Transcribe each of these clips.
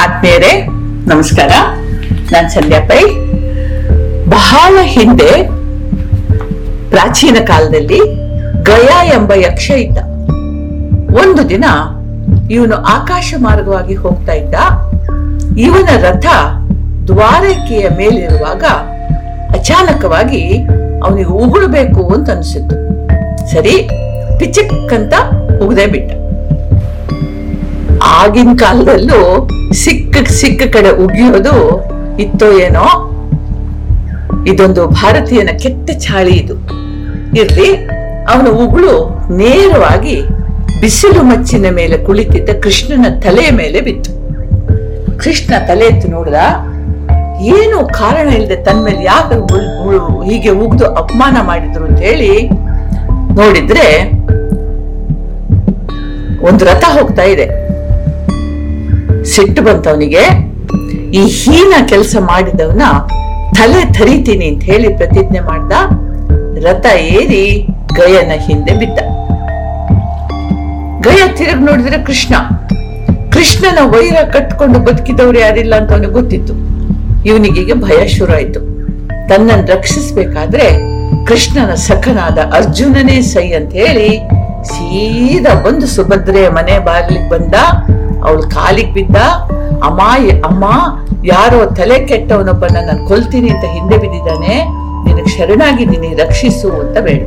ಆತ್ಮೀಯರೇ, ನಮಸ್ಕಾರ. ನಾನ್ ಸಂಧ್ಯಾ ಪೈ. ಬಹಳ ಹಿಂದೆ, ಪ್ರಾಚೀನ ಕಾಲದಲ್ಲಿ ಗಯಾ ಎಂಬ ಯಕ್ಷ ಇದ್ದ. ಒಂದು ದಿನ ಇವನು ಆಕಾಶ ಮಾರ್ಗವಾಗಿ ಹೋಗ್ತಾ ಇದ್ದ. ಇವನ ರಥ ದ್ವಾರಕೆಯ ಮೇಲಿರುವಾಗ ಅಚಾನಕವಾಗಿ ಅವನಿಗೆ ಉಗುಳಬೇಕು ಅಂತ ಅನಿಸಿತ್ತು. ಸರಿ ಪಿಚಕ್ ಅಂತ ಉಗದೆ ಬಿಟ್ಟ. ಆಗಿನ ಕಾಲದಲ್ಲೂ ಸಿಕ್ಕ ಸಿಕ್ಕ ಕಡೆ ಉಗಿಯೋದು ಇತ್ತೋ ಏನೋ? ಇದೊಂದು ಭಾರತೀಯನ ಕೆಟ್ಟ ಚಾಳಿ ಇದು. ಇರ್ಲಿ, ಅವನ ಉಗುಳು ನೇರವಾಗಿ ಬಿಸಿಲು ಮಚ್ಚಿನ ಮೇಲೆ ಕುಳಿತಿದ್ದ ಕೃಷ್ಣನ ತಲೆಯ ಮೇಲೆ ಬಿತ್ತು. ಕೃಷ್ಣ ತಲೆ ಎತ್ತು ನೋಡ್ದ, ಏನು ಕಾರಣ ಇಲ್ಲದೆ ತನ್ನ ಮೇಲೆ ಯಾಕೆ ಹೀಗೆ ಉಗ್ದು ಅಪಮಾನ ಮಾಡಿದ್ರು ಅಂತ ಹೇಳಿ ನೋಡಿದ್ರೆ ಒಂದು ರಥ ಹೋಗ್ತಾ ಇದೆ. ಸಿಟ್ಟು ಬಂತವನಿಗೆ ಈ ಹೀನ ಕೆಲಸ ಮಾಡಿದವನ ತಲೆ ಥರಿತೀನಿ ಅಂತ ಹೇಳಿ ಪ್ರತಿಜ್ಞೆ ಮಾಡ್ದ, ರಥ ಏರಿ ಗಯನ ಹಿಂದೆ ಬಿದ್ದ. ಗಯ ತಿರುಗಿ ನೋಡಿದ್ರೆ ಕೃಷ್ಣ. ಕೃಷ್ಣನ ವೈರ ಕಟ್ಕೊಂಡು ಬದುಕಿದವ್ರು ಯಾರಿಲ್ಲ ಅಂತ ಅವನಿಗೆ ಗೊತ್ತಿತ್ತು. ಇವನಿಗೆ ಭಯ ಶುರು ಆಯ್ತು ತನ್ನನ್ನು ರಕ್ಷಿಸ್ಬೇಕಾದ್ರೆ ಕೃಷ್ಣನ ಸಖನಾದ ಅರ್ಜುನನೇ ಸೈ ಅಂತ ಹೇಳಿ ಸೀದಾ ಬಂದು ಸುಭದ್ರೆಯ ಮನೆ ಬಾಗಿಲಿಗೆ ಬಂದ. ಅವಳು ಕಾಲಿಗೆ ಬಿದ್ದ, ಅಮ್ಮ ಅಮ್ಮ, ಯಾರೋ ತಲೆ ಕೆಟ್ಟವನೊಬ್ಬನ ನಾನು ಕೊಲ್ತೀನಿ ಅಂತ ಹಿಂದೆ ಬಿದ್ದಿದ್ದಾನೆ ನಿನಗೆ ಶರಣಾಗಿದ್ದೀನಿ ರಕ್ಷಿಸು ಅಂತ ಬೇಡ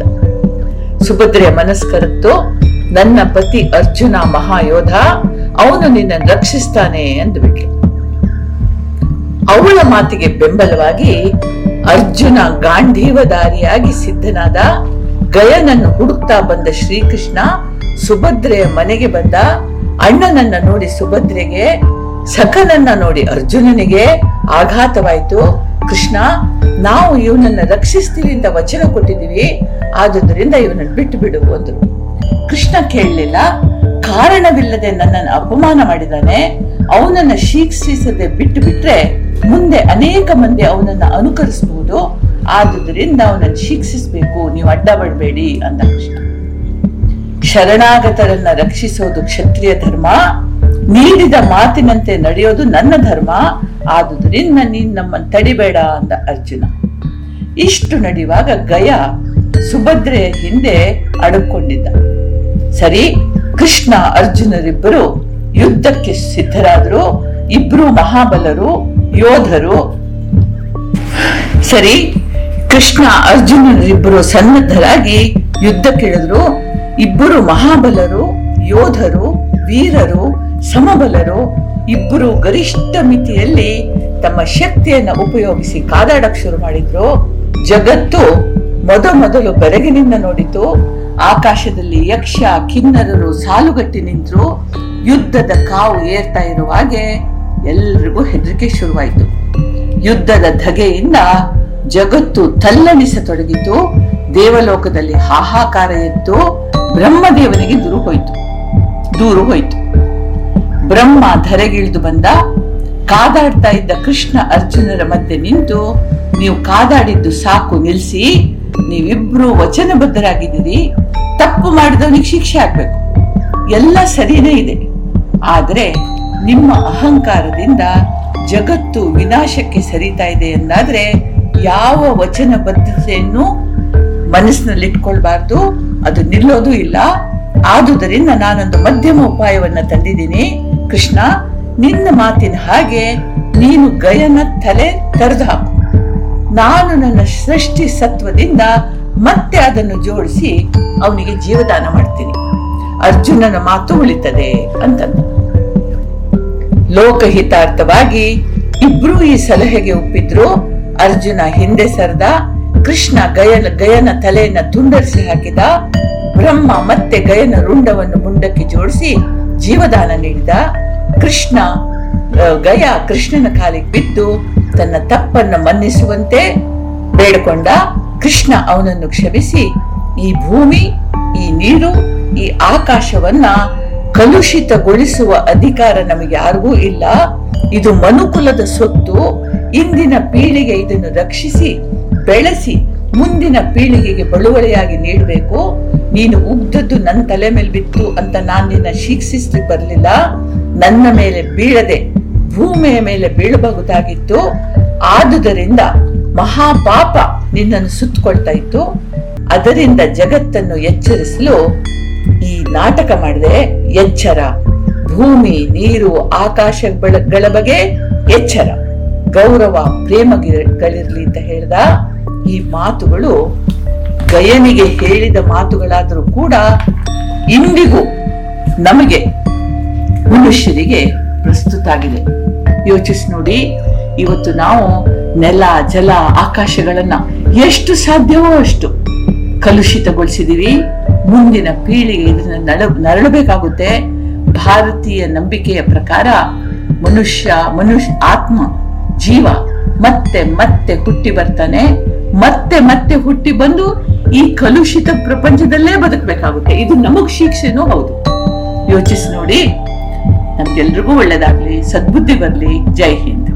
ಸುಭದ್ರೆಯ ಮನಸ್ಸು ಕರೆತು ನನ್ನ ಪತಿ ಅರ್ಜುನ ಮಹಾಯೋಧ, ಅವನು ನಿನ್ನನ್ನು ರಕ್ಷಿಸ್ತಾನೆ ಅಂದ್ಬಿಟ್ಲು ಅವಳ ಮಾತಿಗೆ ಬೆಂಬಲವಾಗಿ ಅರ್ಜುನ ಗಾಂಧೀವಧಾರಿಯಾಗಿ ಸಿದ್ಧನಾದ ಗಯನನ್ನು ಹುಡುಕ್ತಾ ಬಂದ ಶ್ರೀಕೃಷ್ಣ ಸುಭದ್ರೆಯ ಮನೆಗೆ ಬಂದ ಅಣ್ಣನನ್ನ ನೋಡಿ ಸುಭದ್ರೆಗೆ, ಸಖನನ್ನ ನೋಡಿ ಅರ್ಜುನನಿಗೆ ಆಘಾತವಾಯಿತು. ಕೃಷ್ಣ, ನಾವು ಇವನನ್ನ ರಕ್ಷಿಸ್ತೀವಿ ಅಂತ ವಚನ ಕೊಟ್ಟಿದೀವಿ ಆದುದರಿಂದ ಇವನನ್ನು ಬಿಟ್ಟು ಬಿಡು ಅಂದ್ರು. ಕೃಷ್ಣ ಕೇಳಲಿಲ್ಲ. ಕಾರಣವಿಲ್ಲದೆ ನನ್ನನ್ನು ಅಪಮಾನ ಮಾಡಿದಾನೆ. ಅವನನ್ನ ಶೀಕ್ಷಿಸದೆ ಬಿಟ್ಟು ಬಿಟ್ರೆ ಮುಂದೆ ಅನೇಕ ಮಂದಿ ಅವನನ್ನ ಅನುಕರಿಸಬಹುದು ಆದುದರಿಂದ ಅವನನ್ನು ಶಿಕ್ಷಿಸಬೇಕು, ನೀವು ಅಡ್ಡ ಬಡಬೇಡಿ ಅಂದ ಕೃಷ್ಣ. ಶರಣಾಗತರನ್ನ ರಕ್ಷಿಸೋದು ಕ್ಷತ್ರಿಯ ಧರ್ಮ, ನೀಡಿದ ಮಾತಿನಂತೆ ನಡೆಯೋದು ನನ್ನ ಧರ್ಮ, ಆದುದರಿಂದ ನೀನ್ ನಮ್ಮನ್ನು ತಡಿಬೇಡ ಅಂದ ಅರ್ಜುನ. ಇಷ್ಟು ನಡೆಯುವಾಗ ಗಯ ಸುಭದ್ರೆಯ ಹಿಂದೆ ಅಡಕೊಂಡಿದ್ದ. ಸರಿ, ಕೃಷ್ಣ ಅರ್ಜುನರಿಬ್ಬರು ಯುದ್ಧಕ್ಕೆ ಸಿದ್ಧರಾದರು, ಇಬ್ರು ಮಹಾಬಲರು, ಯೋಧರು. ಸರಿ, ಕೃಷ್ಣ ಅರ್ಜುನರಿಬ್ಬರು ಸನ್ನದ್ಧರಾಗಿ ಯುದ್ಧಕ್ಕಿಳಿದ್ರು. ಇಬ್ಬರು ಮಹಾಬಲರು, ಯೋಧರು, ವೀರರು, ಸಮಬಲರು, ಇಬ್ಬರು ಗರಿಷ್ಠ ಮಿತಿಯಲ್ಲಿ ತಮ್ಮ ಶಕ್ತಿಯನ್ನು ಉಪಯೋಗಿಸಿ ಕಾದಾಡಕ್ ಶುರು ಮಾಡಿದ್ರು. ಜಗತ್ತು ಮೊದಮೊದಲು ಬೆರಗಿನಿಂದ ನೋಡಿತು. ಆಕಾಶದಲ್ಲಿ ಯಕ್ಷ, ಕಿನ್ನರರು ಸಾಲುಗಟ್ಟಿ ನಿಂತರು. ಯುದ್ಧದ ಕಾವು ಏರ್ತಾ ಇರುವಾಗೆ ಎಲ್ರಿಗೂ ಹೆದರಿಕೆ ಶುರುವಾಯಿತು. ಯುದ್ಧದ ಧಗೆಯಿಂದ ಜಗತ್ತು ತಲ್ಲಣಿಸತೊಡಗಿತು. ದೇವಲೋಕದಲ್ಲಿ ಹಾಹಾಕಾರ ಎದ್ದು ಬ್ರಹ್ಮದೇವನಿಗೆ ದೂರು ಹೋಯಿತು. ದೂರು ಹೋಯಿತು. ಬ್ರಹ್ಮ ಧರೆಗಿಳಿದು ಬಂದ, ಕಾದಾಡ್ತಾ ಇದ್ದ ಕೃಷ್ಣ ಅರ್ಜುನರ ಮಧ್ಯೆ ನಿಂತು, ನೀವು ಕಾದಾಡಿದ್ದು ಸಾಕು, ನಿಲ್ಸಿ, ನೀವಿಬ್ರು ವಚನಬದ್ಧರಾಗಿದ್ದೀರಿ, ತಪ್ಪು ಮಾಡಿದವನಿಗೆ ಶಿಕ್ಷೆ ಆಗ್ಬೇಕು. ಎಲ್ಲ ಸರಿನೇ ಇದೆ. ಆದರೆ ನಿಮ್ಮ ಅಹಂಕಾರದಿಂದ ಜಗತ್ತು ವಿನಾಶಕ್ಕೆ ಸರಿತಾ ಇದೆ ಎಂದಾದ್ರೆ ಯಾವ ವಚನಬದ್ಧತೆಯನ್ನು ಮನಸ್ಸಿನಲ್ಲಿ ಇಟ್ಕೊಳ್ಬಾರ್ದು ಅದು ನಿಲ್ಲೋದು ಇಲ್ಲ. ಆದುದರಿಂದ ನಾನೊಂದು ಮಧ್ಯಮ ಉಪಾಯವನ್ನ ತಂದಿದ್ದೀನಿ. ಕೃಷ್ಣ, ನಿನ್ನ ಮಾತಿನ ಹಾಗೆ ನೀನು ಗಯನ ತಲೆ ತೆರೆದು ಹಾಕು. ನಾನು ನನ್ನ ಸೃಷ್ಟಿ ಸತ್ವದಿಂದ ಮತ್ತೆ ಅದನ್ನು ಜೋಡಿಸಿ ಅವನಿಗೆ ಜೀವದಾನ ಮಾಡ್ತೀನಿ. ಅರ್ಜುನನ ಮಾತು ಉಳಿತದೆ ಅಂತಂದ. ಲೋಕಹಿತಾರ್ಥವಾಗಿ ಇಬ್ರು ಈ ಸಲಹೆಗೆ ಒಪ್ಪಿದ್ರು. ಅರ್ಜುನ ಹಿಂದೆ ಸರದ. ಕೃಷ್ಣ ಗಯನ ಗಯನ ತಲೆಯನ್ನ ತುಂಡರಿಸಿ ಹಾಕಿದ ಬ್ರಹ್ಮ ಮತ್ತೆ ಗಯನ ರುಂಡವನ್ನು ಮುಂಡಕ್ಕೆ ಜೋಡಿಸಿ ಜೀವದಾನ ನೀಡಿದ ಕೃಷ್ಣ ಗಯ ಕೃಷ್ಣನ ಕಾಲಿಗೆ ಬಿದ್ದು ತನ್ನ ತಪ್ಪನ್ನು ಮನ್ನಿಸುವಂತೆ ಬೇಡಿಕೊಂಡ ಕೃಷ್ಣ ಅವನನ್ನು ಕ್ಷಮಿಸಿ ಈ ಭೂಮಿ, ಈ ನೀರು, ಈ ಆಕಾಶವನ್ನ ಕಲುಷಿತಗೊಳಿಸುವ ಅಧಿಕಾರ ನಮಗೆ ಯಾರಿಗೂ ಇಲ್ಲ. ಇದು ಮನುಕುಲದ ಸೊತ್ತು. ಇಂದಿನ ಪೀಳಿಗೆ ಇದನ್ನು ರಕ್ಷಿಸಿ ಬೆಳೆಸಿ ಮುಂದಿನ ಪೀಳಿಗೆಗೆ ಬಳುವಳಿಯಾಗಿ ನೀಡಬೇಕು. ನೀನು ಉಗ್ದದ್ದು ನನ್ನ ತಲೆ ಮೇಲೆ ಬಿತ್ತು ಅಂತ ನಾನು ನಿನ್ನ ಶಿಕ್ಷಿಸಿ ಬರಲಿಲ್ಲ. ನನ್ನ ಮೇಲೆ ಬೀಳದೆ ಭೂಮಿಯ ಮೇಲೆ ಬೀಳಬಹುದಾಗಿತ್ತು. ಆದುದರಿಂದ ಮಹಾಪಾಪ ನಿನ್ನನ್ನು ಸುತ್ತಕೊಳ್ತಾ ಇತ್ತು. ಅದರಿಂದ ಜಗತ್ತನ್ನು ಎಚ್ಚರಿಸಲು ಈ ನಾಟಕ ಮಾಡಿದೆ. ಎಚ್ಚರ. ಭೂಮಿ, ನೀರು ಆಕಾಶಗಳ ಬಗ್ಗೆ ಎಚ್ಚರ. ಗೌರವ ಪ್ರೇಮಗಳಿರಲಿ ಅಂತ ಹೇಳ್ದ. ಈ ಮಾತುಗಳು ಗಯನಿಗೆ ಹೇಳಿದ ಮಾತುಗಳಾದರೂ ಕೂಡ ಇಂದಿಗೂ ನಮಗೆ ಮನುಷ್ಯರಿಗೆ ಪ್ರಸ್ತುತ ಆಗಿದೆ. ಯೋಚಿಸಿ ನೋಡಿ, ಇವತ್ತು ನಾವು ನೆಲ, ಜಲ, ಆಕಾಶಗಳನ್ನ ಎಷ್ಟು ಸಾಧ್ಯವೋ ಅಷ್ಟು ಕಲುಷಿತಗೊಳಿಸಿದೀವಿ. ಮುಂದಿನ ಪೀಳಿಗೆ ಇದನ್ನ ನಳ ನರಳಬೇಕಾಗುತ್ತೆ. ಭಾರತೀಯ ನಂಬಿಕೆಯ ಪ್ರಕಾರ ಮನುಷ್ಯ ಮನುಷ್ಯ, ಆತ್ಮ, ಜೀವ ಮತ್ತೆ ಮತ್ತೆ ಹುಟ್ಟಿ ಬರ್ತಾನೆ. ಮತ್ತೆ ಮತ್ತೆ ಹುಟ್ಟಿ ಬಂದು ಈ ಕಲುಷಿತ ಪ್ರಪಂಚದಲ್ಲೇ ಬದುಕಬೇಕಾಗುತ್ತೆ. ಇದು ನಮಗ್ ಶಿಕ್ಷೆನೂ ಹೌದು. ಯೋಚಿಸಿ ನೋಡಿ. ನಮ್ಗೆಲ್ರಿಗೂ ಒಳ್ಳೇದಾಗ್ಲಿ, ಸದ್ಬುದ್ಧಿ ಬರ್ಲಿ ಜೈ ಹಿಂದ್.